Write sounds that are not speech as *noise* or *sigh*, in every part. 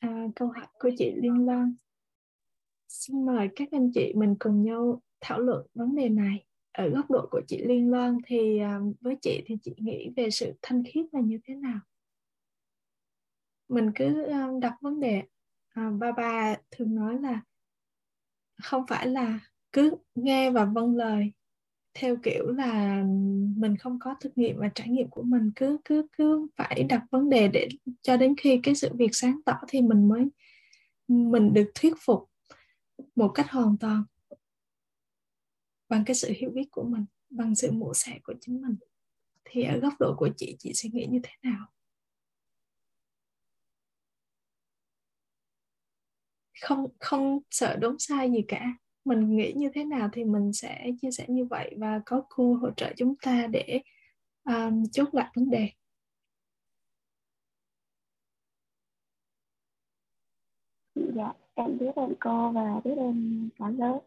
à, câu hỏi của chị Liên Loan. Xin mời các anh chị mình cùng nhau thảo luận vấn đề này. Ở góc độ của chị Liên Loan thì à, với chị thì chị nghĩ về sự thanh khiết là như thế nào? Mình cứ à, đặt vấn đề. À, ba bà thường nói là không phải là cứ nghe và vâng lời theo kiểu là mình không có thực nghiệm và trải nghiệm của mình, cứ cứ cứ phải đặt vấn đề để cho đến khi cái sự việc sáng tỏ thì mình mới, mình được thuyết phục một cách hoàn toàn bằng cái sự hiểu biết của mình, bằng sự mổ xẻ của chính mình. Thì ở góc độ của chị chị suy nghĩ như thế nào? Không không sợ đúng sai gì cả mình nghĩ như thế nào thì mình sẽ chia sẻ như vậy và có cô hỗ trợ chúng ta để um, chốt lại vấn đề. Dạ em biết ơn cô và biết ơn cả lớp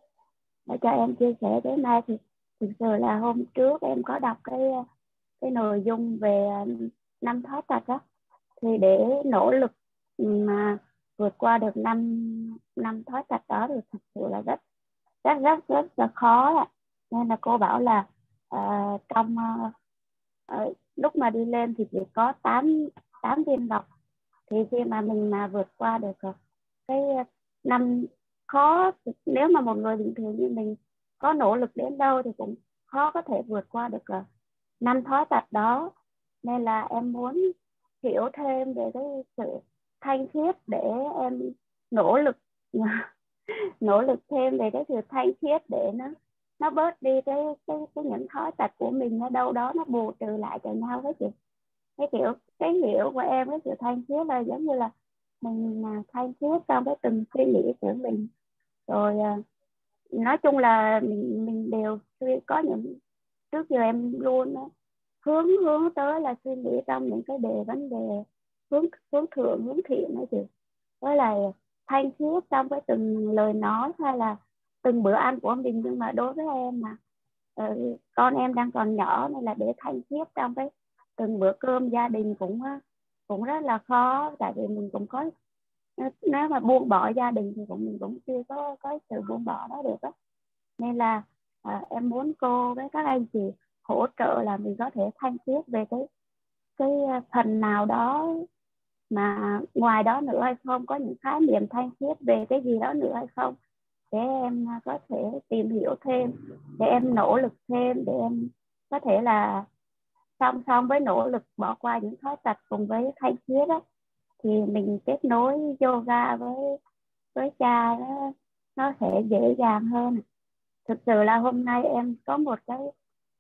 để cho em chia sẻ. Đến nay thì thực sự là hôm trước em có đọc cái cái nội dung về năm thói tật đó thì để nỗ lực mà vượt qua được năm năm thói tật đó thì thật sự là rất rất rất rất là khó ạ. Nên là cô bảo là uh, trong uh, uh, lúc mà đi lên thì chỉ có 8 tám viên ngọc thì khi mà mình mà vượt qua được cái năm khó nếu mà một người bình thường như mình có nỗ lực đến đâu thì cũng khó có thể vượt qua được năm thói tật đó. Nên là em muốn hiểu thêm về cái sự thanh khiết để em nỗ lực. *laughs* nỗ lực thêm về cái sự thanh khiết để nó nó bớt đi cái cái cái những thói tật của mình, nó đâu đó nó bù trừ lại cho nhau. Với chị cái kiểu, cái hiểu của em, cái sự thanh khiết là giống như là mình thanh khiết trong cái từng suy nghĩ của mình. Rồi à, nói chung là mình mình đều có những, trước giờ em luôn hướng hướng tới là suy nghĩ trong những cái đề, vấn đề, hướng hướng thượng, hướng thiện đó chị. Với lại thanh thiết trong cái từng lời nói hay là từng bữa ăn của mình nhưng mà đối với em mà ờ, con em đang còn nhỏ nên là để thanh thiết trong cái từng bữa cơm gia đình cũng ờ, cũng rất là khó. Tại vì mình cũng có ờ, nếu mà buông bỏ gia đình thì cũng mình cũng chưa có có sự buông bỏ đó được đó nên là à, em muốn cô với các anh chị hỗ trợ là mình có thể thanh thiết về cái cái phần nào đó mà ngoài đó nữa hay không? Có những khái niệm thanh khiết về cái gì đó nữa hay không? Để em à, có thể tìm hiểu thêm, để em nỗ lực thêm, để em có thể là song song với nỗ lực bỏ qua những thói tật cùng với thanh khiết đó thì mình kết nối yoga với với cha nó nó sẽ dễ dàng hơn. Thực sự là hôm nay em có một cái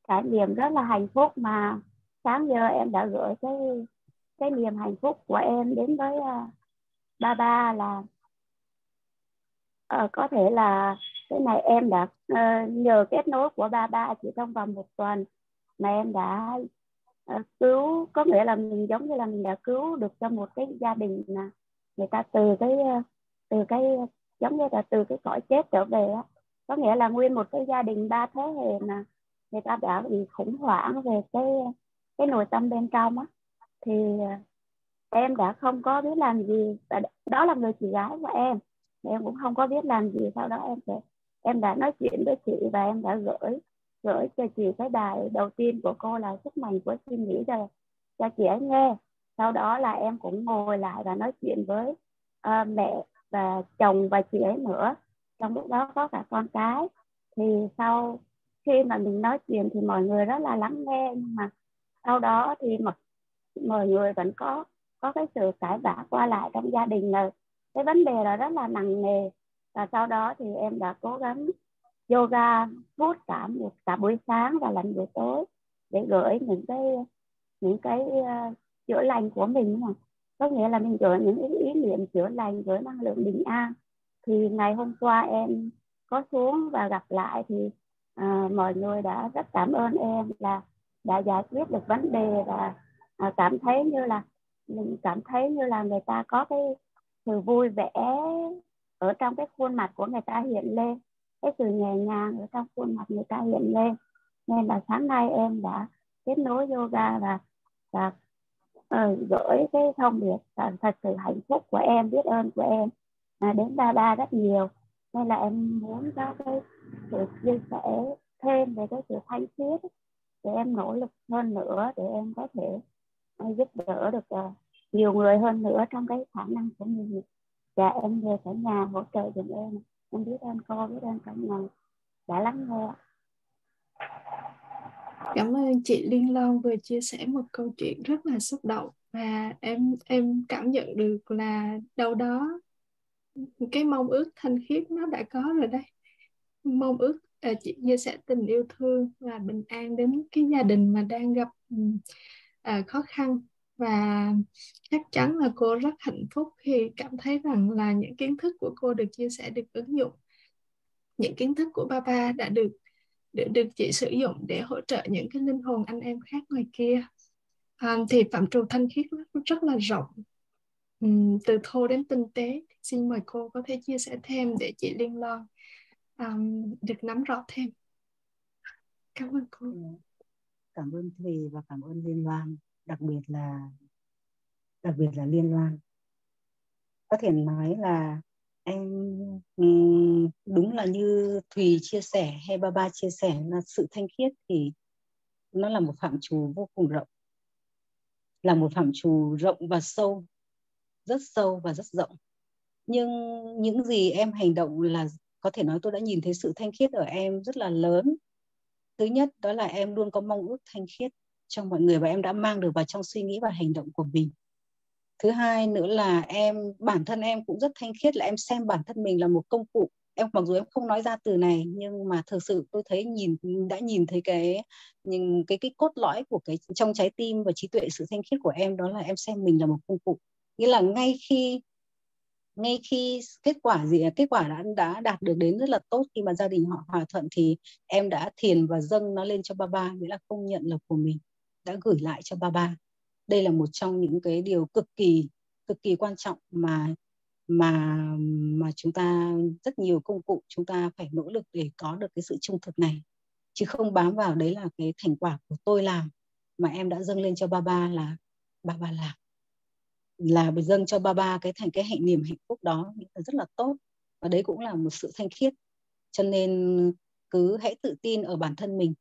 trải nghiệm rất là hạnh phúc mà sáng giờ em đã gửi cái cái niềm hạnh phúc của em đến với uh, ba ba là uh, có thể là cái này em đã uh, nhờ kết nối của ba ba chỉ trong vòng một tuần mà em đã uh, cứu có nghĩa là mình giống như là mình đã cứu được cho một cái gia đình mà người ta từ cái uh, từ cái giống như là từ cái cõi chết trở về á. Có nghĩa là nguyên một cái gia đình ba thế hệ mà người ta đã bị khủng hoảng về cái cái nội tâm bên trong á thì à, em đã không có biết làm gì à, đó là người chị gái của em. Em cũng không có biết làm gì sau đó em sẽ em đã nói chuyện với chị và em đã gửi gửi cho chị cái bài đầu tiên của cô là sức mạnh của suy nghĩ cho cho chị ấy nghe. Sau đó là em cũng ngồi lại và nói chuyện với uh, mẹ và chồng và chị ấy nữa. Trong lúc đó có cả con cái. Thì sau khi mà mình nói chuyện thì mọi người rất là lắng nghe nhưng mà sau đó thì mặc mọi người vẫn có có cái sự cãi vã qua lại trong gia đình là cái vấn đề là rất là nặng nề. Và sau đó thì em đã cố gắng yoga suốt cả một cả buổi sáng và lần buổi tối để gửi những cái những cái uh, chữa lành của mình mà. Có nghĩa là mình gửi những ý, ý niệm chữa lành gửi năng lượng bình an. Thì ngày hôm qua em có xuống và gặp lại thì uh, mọi người đã rất cảm ơn em là đã giải quyết được vấn đề và cảm thấy như là mình cảm thấy như là người ta có cái sự vui vẻ ở trong cái khuôn mặt của người ta hiện lên cái sự nhẹ nhàng ở trong khuôn mặt người ta hiện lên. Nên là sáng nay em đã kết nối yoga và và uh, gửi cái thông điệp thật sự hạnh phúc của em biết ơn của em à, đến ba ba rất nhiều. Nên là em muốn có cái sự chia sẻ thêm về cái sự thanh khiết để em nỗ lực hơn nữa để em có thể uh, giúp đỡ được uh, nhiều người hơn nữa trong cái khả năng của mình. Và em về cả nhà hỗ trợ giùm em. Em biết ơn cô biết ơn cả nhà. Đã lắng nghe Cảm ơn chị Liên Loan vừa chia sẻ một câu chuyện rất là xúc động và em em cảm nhận được là đâu đó cái mong ước thanh khiết nó đã có rồi đây mong ước ờ, chị chia sẻ tình yêu thương và bình an đến cái gia đình mà đang gặp à, khó khăn. Và chắc chắn là cô rất hạnh phúc khi cảm thấy rằng là những kiến thức của cô được chia sẻ được ứng dụng. Những kiến thức của ba ba đã được được, được chị sử dụng để hỗ trợ những cái linh hồn anh em khác ngoài kia. À, thì phạm trù thanh khiết rất, rất là rộng. Uhm, từ thô đến tinh tế xin mời cô có thể chia sẻ thêm để chị liên loan um, được nắm rõ thêm. Cảm ơn cô cảm ơn thùy và cảm ơn liên loan, đặc biệt là, đặc biệt là liên loan. Có thể nói là em đúng là như thùy chia sẻ hay ba ba chia sẻ, là sự thanh khiết thì nó là một phạm trù vô cùng rộng. Là một phạm trù rộng và sâu, rất sâu và rất rộng. Nhưng những gì em hành động là, có thể nói tôi đã nhìn thấy sự thanh khiết ở em rất là lớn thứ nhất, đó là em luôn có mong ước thanh khiết trong mọi người và em đã mang được vào trong suy nghĩ và hành động của mình. Thứ hai nữa là em, bản thân em cũng rất thanh khiết là em xem bản thân mình là một công cụ. Em mặc dù em không nói ra từ này, nhưng mà thực sự tôi thấy nhìn, đã nhìn thấy cái, những cái cái cốt lõi của cái, trong trái tim và trí tuệ, sự thanh khiết của em đó là em xem mình là một công cụ. Nghĩa là ngay khi ngay khi kết quả gì à, kết quả đã đã đạt được đến rất là tốt, khi mà gia đình họ hòa thuận thì em đã thiền và dâng nó lên cho ba ba, nghĩa là công nhận là của mình, đã gửi lại cho ba ba. Đây là một trong những cái điều cực kỳ cực kỳ quan trọng mà mà mà chúng ta, rất nhiều công cụ chúng ta phải nỗ lực để có được cái sự trung thực này. Chứ không bám vào đấy là cái thành quả của tôi làm, mà em đã dâng lên cho ba ba là ba ba làm là dâng cho ba ba cái thành cái hạnh niềm hạnh phúc đó rất là tốt. Và đấy cũng là một sự thanh khiết. Cho nên cứ hãy tự tin ở bản thân mình.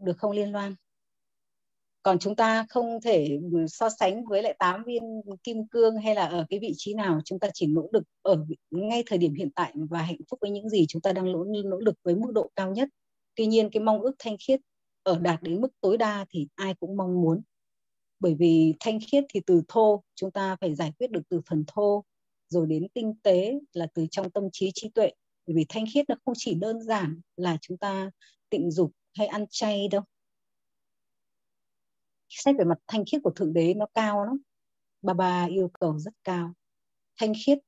Được không liên loan? Còn chúng ta không thể so sánh với lại 8 viên kim cương hay là ở cái vị trí nào. Chúng ta chỉ nỗ lực ở ngay thời điểm hiện tại và hạnh phúc với những gì chúng ta đang nỗ, nỗ lực với mức độ cao nhất. Tuy nhiên cái mong ước thanh khiết ở đạt đến mức tối đa thì ai cũng mong muốn bởi vì thanh khiết thì từ thô, chúng ta phải giải quyết được từ phần thô, rồi đến tinh tế là từ trong tâm trí trí tuệ. Bởi vì thanh khiết nó không chỉ đơn giản là chúng ta tịnh dục hay ăn chay đâu. Xét về mặt thanh khiết của thượng đế nó cao lắm. Bà bà yêu cầu rất cao. Thanh khiết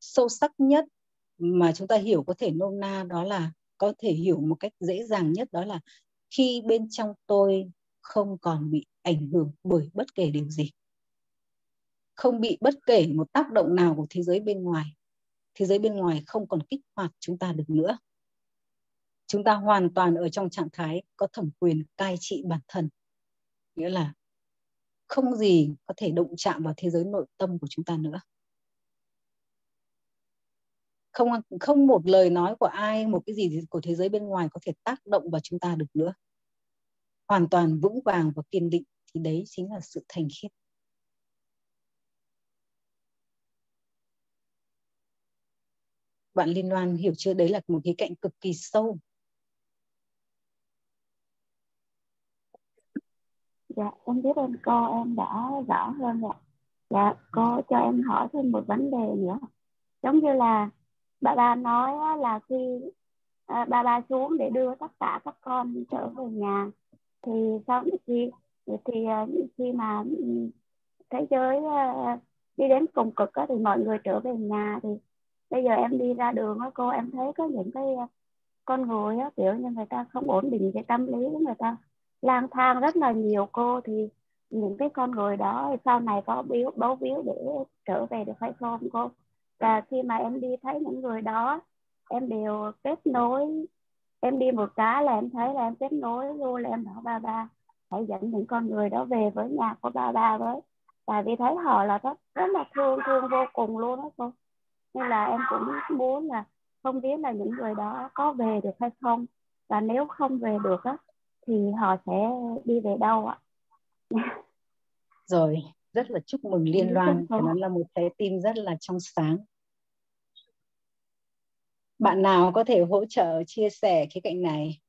sâu sắc nhất mà chúng ta hiểu có thể nôm na đó là, có thể hiểu một cách dễ dàng nhất đó là khi bên trong tôi không còn bị ảnh hưởng bởi bất kể điều gì. Không bị bất kể một tác động nào của thế giới bên ngoài, thế giới bên ngoài không còn kích hoạt chúng ta được nữa. Chúng ta hoàn toàn ở trong trạng thái có thẩm quyền cai trị bản thân, nghĩa là không gì có thể động chạm vào thế giới nội tâm của chúng ta nữa. Không không một lời nói của ai, một cái gì của thế giới bên ngoài có thể tác động vào chúng ta được nữa. Hoàn toàn vững vàng và kiên định thì đấy chính là sự thành khiết. Bạn liên loan hiểu chưa? Đấy là một cái cạnh cực kỳ sâu. Dạ em biết em cô em đã rõ hơn rồi dạ cô cho em hỏi thêm một vấn đề nữa. Giống như là bà ba nói là khi à, bà ba xuống để đưa tất cả các con trở về nhà thì sau khi thì à, khi mà ừ, thế giới à, đi đến cùng cực đó, thì mọi người trở về nhà thì bây giờ em đi ra đường đó, cô em thấy có những cái à, con người đó, kiểu như người ta không ổn định về tâm lý của người ta lang thang rất là nhiều cô thì những cái con người đó sau này có biếu bấu biếu để trở về được hay không cô? Và khi mà em đi thấy những người đó em đều kết nối em đi một cái là em thấy là em kết nối luôn là em bảo ba ba hãy dẫn những con người đó về với nhà của ba ba với. Tại vì thấy họ là rất rất là thương thương vô cùng luôn đó cô. Nên là em cũng muốn là không biết là những người đó có về được hay không. Và nếu không về được á thì họ sẽ đi về đâu ạ? *laughs* Rồi rất là chúc mừng liên loan. nó là một trái tim rất là trong sáng. Bạn nào có thể hỗ trợ chia sẻ cái cạnh này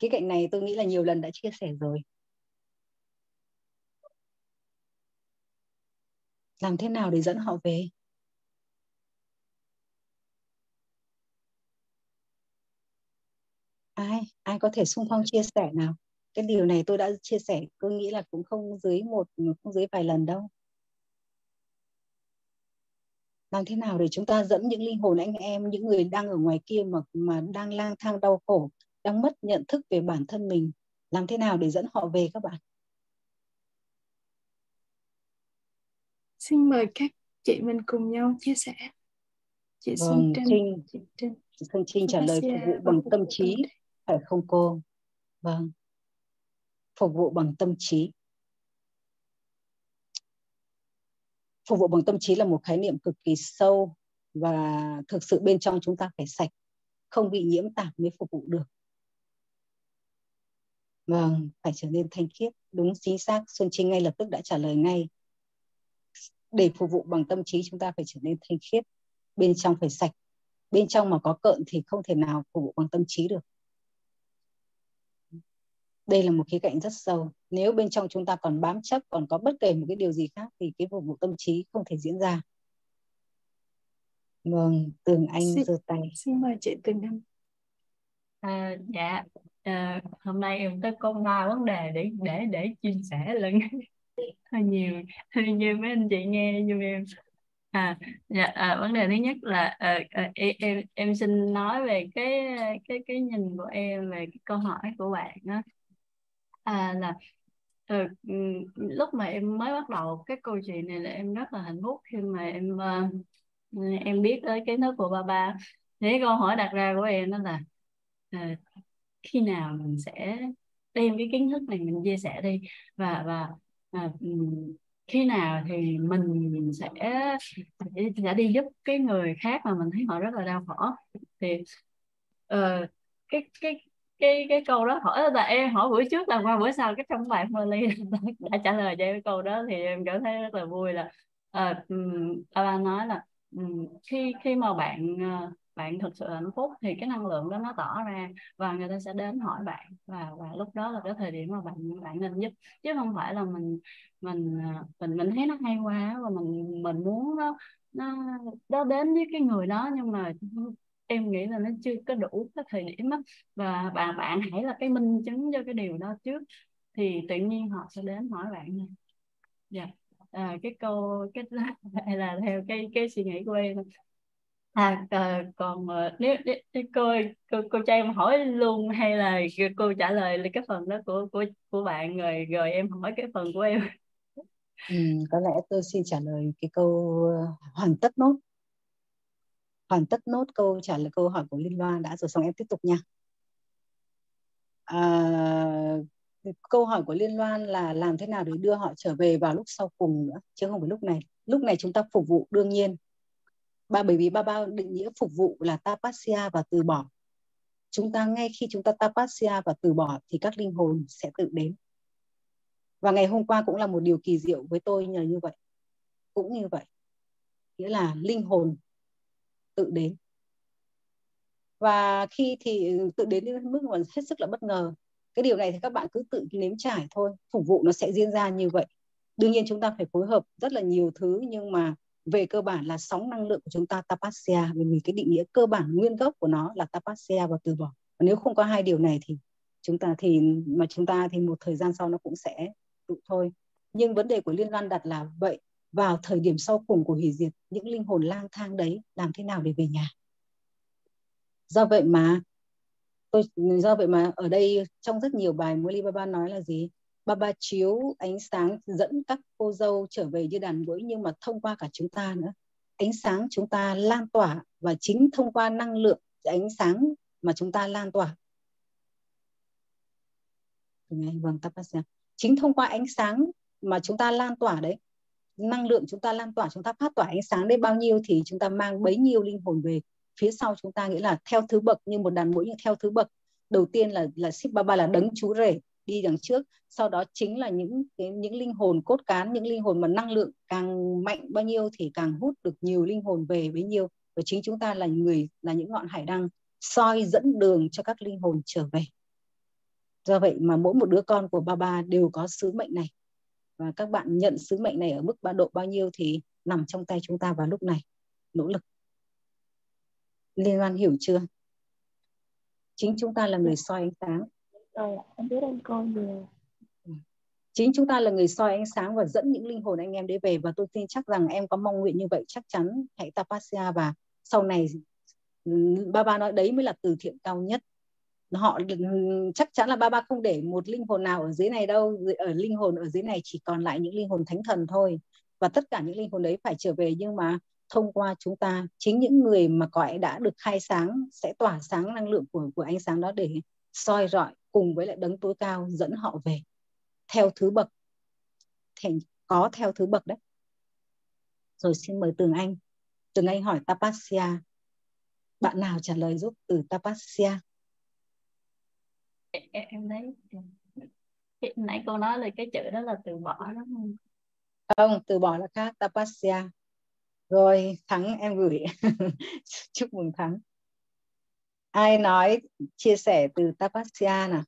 cái cạnh này tôi nghĩ là nhiều lần đã chia sẻ rồi. Làm thế nào để dẫn họ về? Ai ai có thể xung phong chia sẻ nào? Cái điều này tôi đã chia sẻ, tôi nghĩ là cũng không dưới một, không dưới vài lần đâu. Làm thế nào để chúng ta dẫn những linh hồn anh em, những người đang ở ngoài kia mà mà đang lang thang đau khổ? Đang mất nhận thức về bản thân mình làm thế nào để dẫn họ về các bạn? Xin mời các chị mình cùng nhau chia sẻ. Chị vâng, Xuân Trinh Trinh, chị Trinh. Xuân Trinh trả lời phục vụ bằng tâm trí phải không cô? Vâng. Phục vụ bằng tâm trí. Phục vụ bằng tâm trí là một khái niệm cực kỳ sâu và thực sự bên trong chúng ta phải sạch không bị nhiễm tạp mới phục vụ được vâng phải trở nên thanh khiết đúng chính xác. Xuân trinh ngay lập tức đã trả lời ngay. Để phục vụ bằng tâm trí chúng ta phải trở nên thanh khiết. Bên trong phải sạch bên trong mà có cợn thì không thể nào phục vụ bằng tâm trí được. Đây là một khía cạnh rất sâu. Nếu bên trong chúng ta còn bám chấp còn có bất kể một cái điều gì khác thì cái phục vụ tâm trí không thể diễn ra. Vâng tường anh giơ tay. xin mời chị tường anh. À, dạ à, hôm nay em tới có ba vấn đề để để để chia sẻ lần. *laughs* Hơi nhiều hơi nhiều mấy anh chị nghe giùm em. À dạ à, vấn đề thứ nhất là à, à, em em xin nói về cái cái cái nhìn của em về cái câu hỏi của bạn đó à là ừ, lúc mà em mới bắt đầu cái câu chuyện này là em rất là hạnh phúc khi mà em uh, em biết tới kiến thức của ba ba. Thế câu hỏi đặt ra của em đó là uh, khi nào mình sẽ đem cái kiến thức này mình chia sẻ đi. Và và à, khi nào thì mình sẽ sẽ đi giúp cái người khác mà mình thấy họ rất là đau khổ. Thì uh, cái cái cái cái câu đó hỏi là em hỏi buổi trước là qua bữa sau cái trong bài Molly *laughs* đã trả lời cho cái câu đó thì em cảm thấy rất là vui là à, ba nói là khi khi mà bạn uh, bạn thực sự hạnh phúc thì cái năng lượng đó nó tỏ ra và người ta sẽ đến hỏi bạn và và lúc đó là cái thời điểm mà bạn bạn nên giúp chứ không phải là mình mình à, mình mình thấy nó hay quá và mình mình muốn nó nó nó đến với cái người đó nhưng mà em nghĩ là nó chưa có đủ cái thời điểm đó. và bạn bạn hãy là cái minh chứng cho cái điều đó trước thì tự nhiên họ sẽ đến hỏi bạn nha yeah. à, cái câu cái *laughs* là theo cái cái suy nghĩ của em à, à còn uh, nếu, nếu cô, cô cô cho em hỏi luôn hay là cô trả lời cái phần đó của của của bạn rồi rồi em hỏi cái phần của em ừ, có lẽ tôi xin trả lời cái câu ờ, hoàn tất nốt hoàn tất nốt câu trả lời câu hỏi của Liên Loan đã rồi xong em tiếp tục nha. À, câu hỏi của Liên Loan là làm thế nào để đưa họ trở về vào lúc sau cùng nữa chứ không phải lúc này. Lúc này chúng ta phục vụ đương nhiên. Ba, bởi vì ba ba định nghĩa phục vụ là tapasya và từ bỏ. Chúng ta ngay khi chúng ta tapasya và từ bỏ thì các linh hồn sẽ tự đến. Và ngày hôm qua cũng là một điều kỳ diệu với tôi nhờ như vậy. Cũng như vậy. Nghĩa là linh hồn tự đến và khi thì ừ, tự đến đến mức mà hết sức là bất ngờ cái điều này thì các bạn cứ tự nếm trải thôi phục vụ nó sẽ diễn ra như vậy đương nhiên chúng ta phải phối hợp rất là nhiều thứ nhưng mà về cơ bản là sóng năng lượng của chúng ta tapasya vì cái định nghĩa cơ bản nguyên gốc của nó là tapasya và từ bỏ. Và nếu không có hai điều này thì chúng ta thì, mà chúng ta thì một thời gian sau nó cũng sẽ tụ thôi. Nhưng vấn đề của liên loan đặt là vậy, vào thời điểm sau cùng của hủy diệt, những linh hồn lang thang đấy làm thế nào để về nhà? Do vậy mà, tôi, do vậy mà ở đây trong rất nhiều bài Muli Baba nói là gì? Baba chiếu ánh sáng dẫn các cô dâu trở về như đàn mũi nhưng mà thông qua cả chúng ta nữa. Ánh sáng chúng ta lan tỏa và chính thông qua năng lượng, ánh sáng mà chúng ta lan tỏa. Vâng tapasya chính thông qua ánh sáng mà chúng ta lan tỏa đấy, năng lượng chúng ta lan tỏa, chúng ta phát tỏa ánh sáng đến bao nhiêu thì chúng ta mang bấy nhiêu linh hồn về. Phía sau chúng ta nghĩa là theo thứ bậc, như một đàn mũi như theo thứ bậc. Đầu tiên là là sipa ba là đấng chú rể đi đằng trước. Sau đó chính là những cái, những linh hồn cốt cán, những linh hồn mà năng lượng càng mạnh bao nhiêu thì càng hút được nhiều linh hồn về bấy nhiêu và chính chúng ta là người, là những ngọn hải đăng soi dẫn đường cho các linh hồn trở về. Do vậy mà mỗi một đứa con của Baba đều có sứ mệnh này. Và các bạn nhận sứ mệnh này ở mức ba độ bao nhiêu thì nằm trong tay chúng ta vào lúc này. Nỗ lực. Liên quan hiểu chưa? Chính chúng ta là người soi ánh sáng rồi em biết ơn cô nhiều. Chính chúng ta là người soi ánh sáng và dẫn những linh hồn anh em đấy về và tôi tin chắc rằng em có mong nguyện như vậy, chắc chắn hãy tapasya và sau này ừ, ba ba nói đấy mới là từ thiện cao nhất. Họ ừ, chắc chắn là ba ba không để một linh hồn nào ở dưới này đâu ở linh hồn ở dưới này chỉ còn lại những linh hồn thánh thần thôi. Và tất cả những linh hồn đấy phải trở về nhưng mà thông qua chúng ta, chính những người mà cõi đã được khai sáng sẽ tỏa sáng năng lượng của của ánh sáng đó để soi rọi cùng với lại đấng tối cao dẫn họ về theo thứ bậc thành có theo thứ bậc đấy. Rồi xin mời tường anh. Tường anh hỏi tapasya bạn nào trả lời giúp từ tapasya? Em, em thấy nãy cô nói là cái chữ đó là từ bỏ đó. Không không từ bỏ là khác tapasya. Rồi thắng em gửi. *laughs* Chúc mừng thắng ai nói, chia sẻ từ tapasya nào?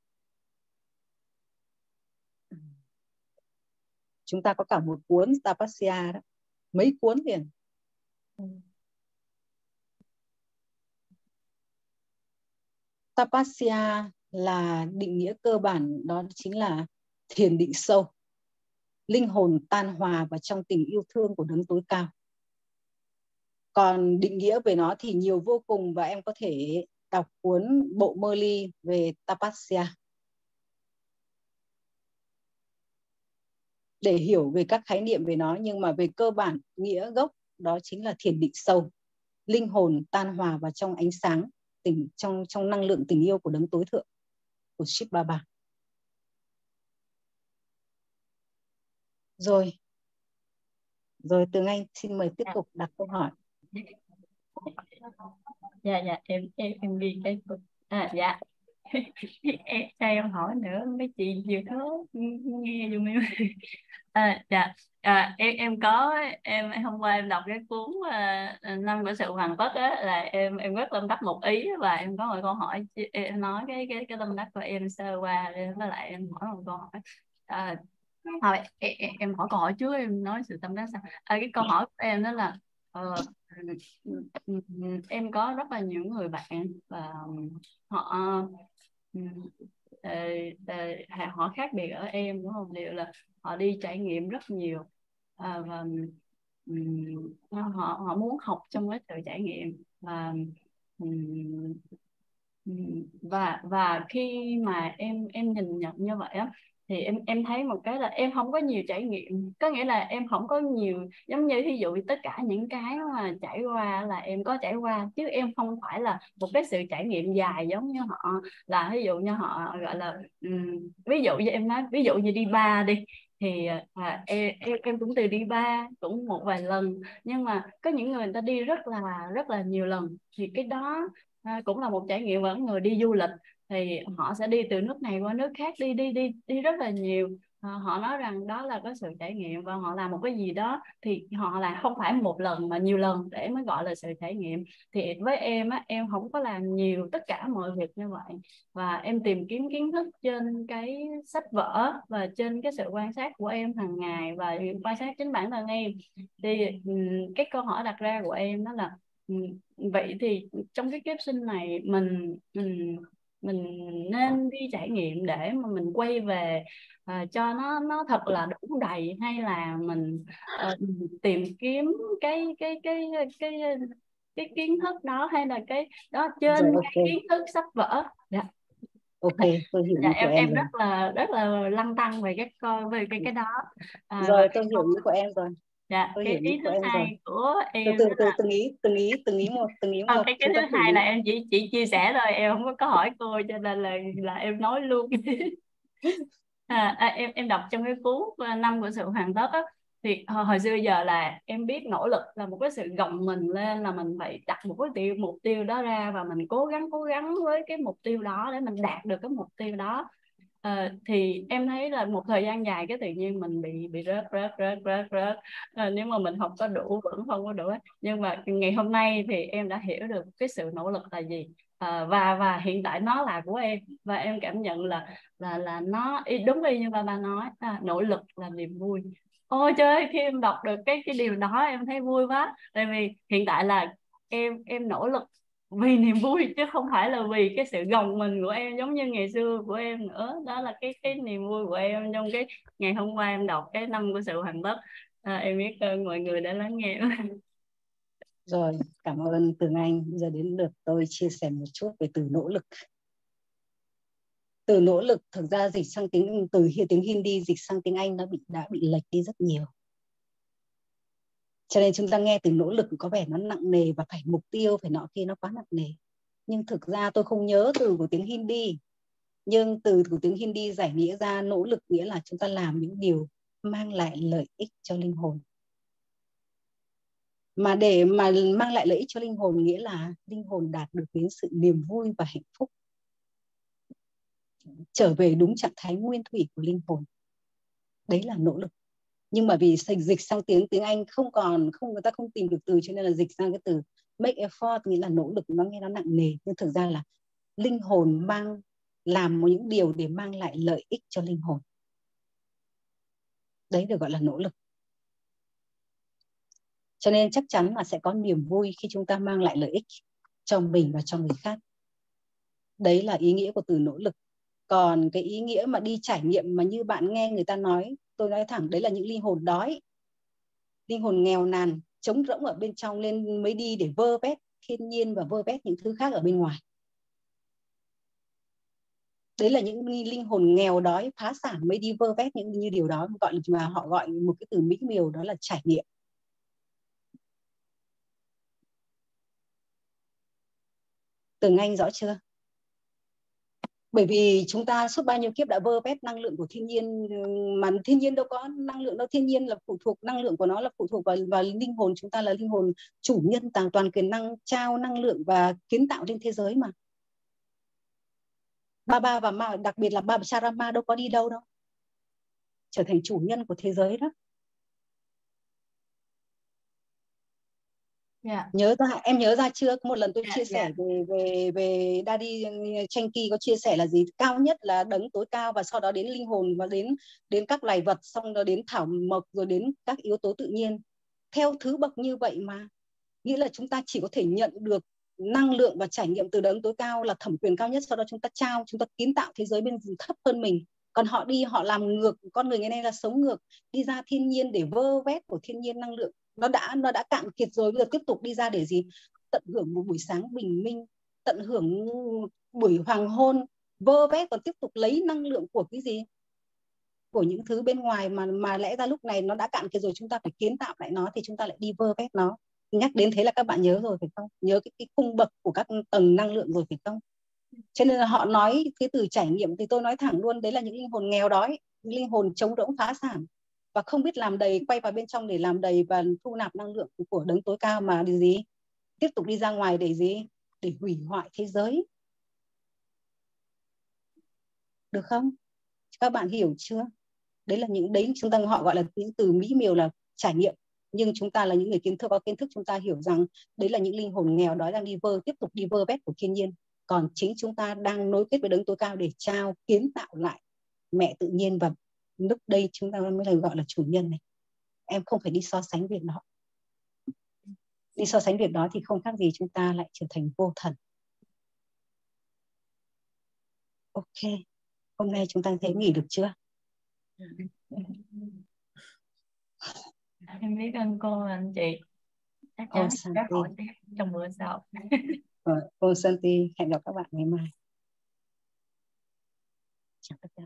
Chúng ta có cả một cuốn tapasya đó. Mấy cuốn liền? Tapasya là định nghĩa cơ bản, đó chính là thiền định sâu, linh hồn tan hòa vào trong tình yêu thương của đấng tối cao. Còn định nghĩa về nó thì nhiều vô cùng và em có thể đọc cuốn bộ mơ ly về tapasya để hiểu về các khái niệm về nó nhưng mà về cơ bản nghĩa gốc đó chính là thiền định sâu linh hồn tan hòa vào trong ánh sáng tình trong trong năng lượng tình yêu của đấng tối thượng của Ship Baba. Rồi. Rồi Tường Anh xin mời tiếp tục đặt câu hỏi. Dạ dạ em em em ghi cái à dạ. *laughs* Em cho em hỏi nữa mấy chị nhiều thứ nghe dùm em. *laughs* À, dạ. À, em em có em hôm qua em đọc cái cuốn uh, năm của sự hoàn tất á là em em rất tâm đắc một ý và em có một câu hỏi em nói cái cái cái tâm đắc của em sơ qua với lại em hỏi một câu hỏi. À, thôi em, em hỏi câu hỏi trước em nói sự tâm đắc sao? À, cái câu hỏi của em đó là uh, em có rất là nhiều người bạn và um, họ um, ờ, ờ, họ khác biệt ở em đúng không? Điều là họ đi trải nghiệm rất nhiều. À, và um, họ họ muốn học trong cái sự trải nghiệm và và và khi mà em em nhìn nhận như vậy á thì em em thấy một cái là em không có nhiều trải nghiệm. Có nghĩa là em không có nhiều giống như ví dụ tất cả những cái mà trải qua là em có trải qua chứ em không phải là một cái sự trải nghiệm dài giống như họ. Là ví dụ như họ gọi là um, ví dụ như em nói ví dụ như đi ba đi thì à, em, em em cũng từ đi ba cũng một vài lần nhưng mà có những người người ta đi rất là rất là nhiều lần. Thì cái đó à, cũng là một trải nghiệm của người đi du lịch thì họ sẽ đi từ nước này qua nước khác đi đi đi đi rất là nhiều. À, họ nói rằng đó là có sự trải nghiệm và họ làm một cái gì đó thì họ là không phải một lần mà nhiều lần để mới gọi là sự trải nghiệm. Thì với em á em không có làm nhiều tất cả mọi việc như vậy. Và em tìm kiếm kiến thức trên cái sách vở và trên cái sự quan sát của em hàng ngày và quan sát chính bản thân em. Thì cái câu hỏi đặt ra của em đó là vậy thì trong cái kiếp sinh này mình mình mình nên đi trải nghiệm để mà mình quay về uh, cho nó nó thật là đủ đầy hay là mình uh, tìm kiếm cái cái cái cái cái kiến thức đó hay là cái đó trên Rồi, okay. cái kiến thức sách vở? Dạ. Ok tôi hiểu dạ, em, em em rất là rất là lăn tăng về cái về cái cái đó. À, rồi tôi hiểu ý của em rồi dạ tôi cái ý thứ hai rồi. của em từ từ từng ý từng ý từng ý một từng ý ờ, một cái cái thứ hai là em chỉ chỉ chia sẻ thôi em không có hỏi cô cho nên là là em nói luôn. *laughs* À, à, em em đọc trong cái cuốn à, năm của sự hoàn tất á thì hồi, hồi xưa giờ là em biết nỗ lực là một cái sự gồng mình lên là mình phải đặt một cái tiêu mục tiêu đó ra và mình cố gắng cố gắng với cái mục tiêu đó để mình đạt được cái mục tiêu đó à, thì em thấy là một thời gian dài cái tự nhiên mình bị bị rớt rớt rớt rớt rớt. À, nếu mà mình không có đủ vẫn không có đủ nhưng mà ngày hôm nay thì em đã hiểu được cái sự nỗ lực là gì. À, và và hiện tại nó là của em. Và em cảm nhận là là là nó đúng y như ba ba nói. À, nỗ lực là niềm vui. Ôi trời khi em đọc được cái cái điều đó em thấy vui quá. Tại vì hiện tại là em em nỗ lực vì niềm vui chứ không phải là vì cái sự gồng mình của em giống như ngày xưa của em nữa. Đó là cái cái niềm vui của em trong cái ngày hôm qua em đọc cái năm của sự hoàn tất. À, em biết ơn mọi người đã lắng nghe. Rồi cảm ơn Tường Anh. Giờ đến lượt tôi chia sẻ một chút về từ nỗ lực. Từ nỗ lực thực ra dịch sang tiếng từ tiếng Hindi dịch sang tiếng Anh nó bị đã bị lệch đi rất nhiều cho nên chúng ta nghe từ nỗ lực có vẻ nó nặng nề và phải mục tiêu phải nọ kia nó quá nặng nề. Nhưng thực ra tôi không nhớ từ của tiếng Hindi. Nhưng từ của tiếng Hindi giải nghĩa ra nỗ lực nghĩa là chúng ta làm những điều mang lại lợi ích cho linh hồn. Mà để mà mang lại lợi ích cho linh hồn nghĩa là linh hồn đạt được đến sự niềm vui và hạnh phúc. Trở về đúng trạng thái nguyên thủy của linh hồn. Đấy là nỗ lực nhưng mà vì dịch sang tiếng tiếng Anh không còn, không, người ta không tìm được từ cho nên là dịch sang cái từ make effort, nghĩa là nỗ lực, nó nghe nó nặng nề. Nhưng thực ra là linh hồn mang, làm một những điều để mang lại lợi ích cho linh hồn. Đấy được gọi là nỗ lực. Cho nên chắc chắn là sẽ có niềm vui khi chúng ta mang lại lợi ích cho mình và cho người khác. Đấy là ý nghĩa của từ nỗ lực. Còn cái ý nghĩa mà đi trải nghiệm mà như bạn nghe người ta nói tôi nói thẳng, đấy là những linh hồn đói. Linh hồn nghèo nàn, trống rỗng ở bên trong nên mới đi để vơ vét thiên nhiên và vơ vét những thứ khác ở bên ngoài. Đấy là những linh hồn nghèo đói, phá sản mới đi vơ vét những như điều đó, gọi là mà họ gọi một cái từ mỹ miều, đó là trải nghiệm. Từng Anh rõ chưa? Bởi vì chúng ta suốt bao nhiêu kiếp đã vơ vét năng lượng của thiên nhiên mà thiên nhiên đâu có năng lượng đâu. Thiên nhiên là phụ thuộc năng lượng của nó là phụ thuộc vào, vào linh hồn. Chúng ta là linh hồn chủ nhân toàn toàn quyền năng trao năng lượng và kiến tạo trên thế giới mà. Ba ba và ma đặc biệt là ba Charama đâu có đi đâu đâu. Trở thành chủ nhân của thế giới đó. Yeah. Dạ. nhớ ra em nhớ ra chưa một lần tôi yeah, dạ, chia sẻ yeah. Dạ. về về về Daddy Chenki có chia sẻ là gì cao nhất là đấng tối cao và sau đó đến linh hồn và đến đến các loài vật xong đó đến thảo mộc rồi đến các yếu tố tự nhiên theo thứ bậc như vậy mà nghĩa là chúng ta chỉ có thể nhận được năng lượng và trải nghiệm từ đấng tối cao là thẩm quyền cao nhất sau đó chúng ta trao chúng ta kiến tạo thế giới bên thấp hơn mình còn họ đi họ làm ngược con người ngày nay là sống ngược đi ra thiên nhiên để vơ vét của thiên nhiên năng lượng nó đã nó đã cạn kiệt rồi bây giờ tiếp tục đi ra để gì? Tận hưởng một buổi sáng bình minh tận hưởng buổi hoàng hôn vơ vét còn tiếp tục lấy năng lượng của cái gì? Của những thứ bên ngoài mà mà lẽ ra lúc này nó đã cạn kiệt rồi chúng ta phải kiến tạo lại nó thì chúng ta lại đi vơ vét nó. Nhắc đến thế là các bạn nhớ rồi phải không? Nhớ cái, cái cung bậc của các tầng năng lượng rồi phải không? Cho nên là họ nói cái từ trải nghiệm thì tôi nói thẳng luôn đấy là những linh hồn nghèo đói linh hồn chống rỗng phá sản và không biết làm đầy, quay vào bên trong để làm đầy và thu nạp năng lượng của đấng tối cao mà để gì? Tiếp tục đi ra ngoài để gì? Để hủy hoại thế giới. Được không? Các bạn hiểu chưa? Đấy là những, đấy chúng ta họ gọi là những từ mỹ miều là trải nghiệm. Nhưng chúng ta là những người kiến thức, có kiến thức chúng ta hiểu rằng đấy là những linh hồn nghèo đói đang đi vơ, tiếp tục đi vơ vét của thiên nhiên. Còn chính chúng ta đang nối kết với đấng tối cao để trao, kiến tạo lại mẹ tự nhiên và lúc đây chúng ta mới là gọi là chủ nhân này. Em không phải đi so sánh việc đó. Đi so sánh việc đó thì không khác gì chúng ta lại trở thành vô thần. Ok hôm nay chúng ta thấy nghỉ được chưa? Em biết ơn cô anh chị. Chắc chắn các hỏi trong bữa sau. Cô Santi hẹn gặp các bạn ngày mai. Chào tất cả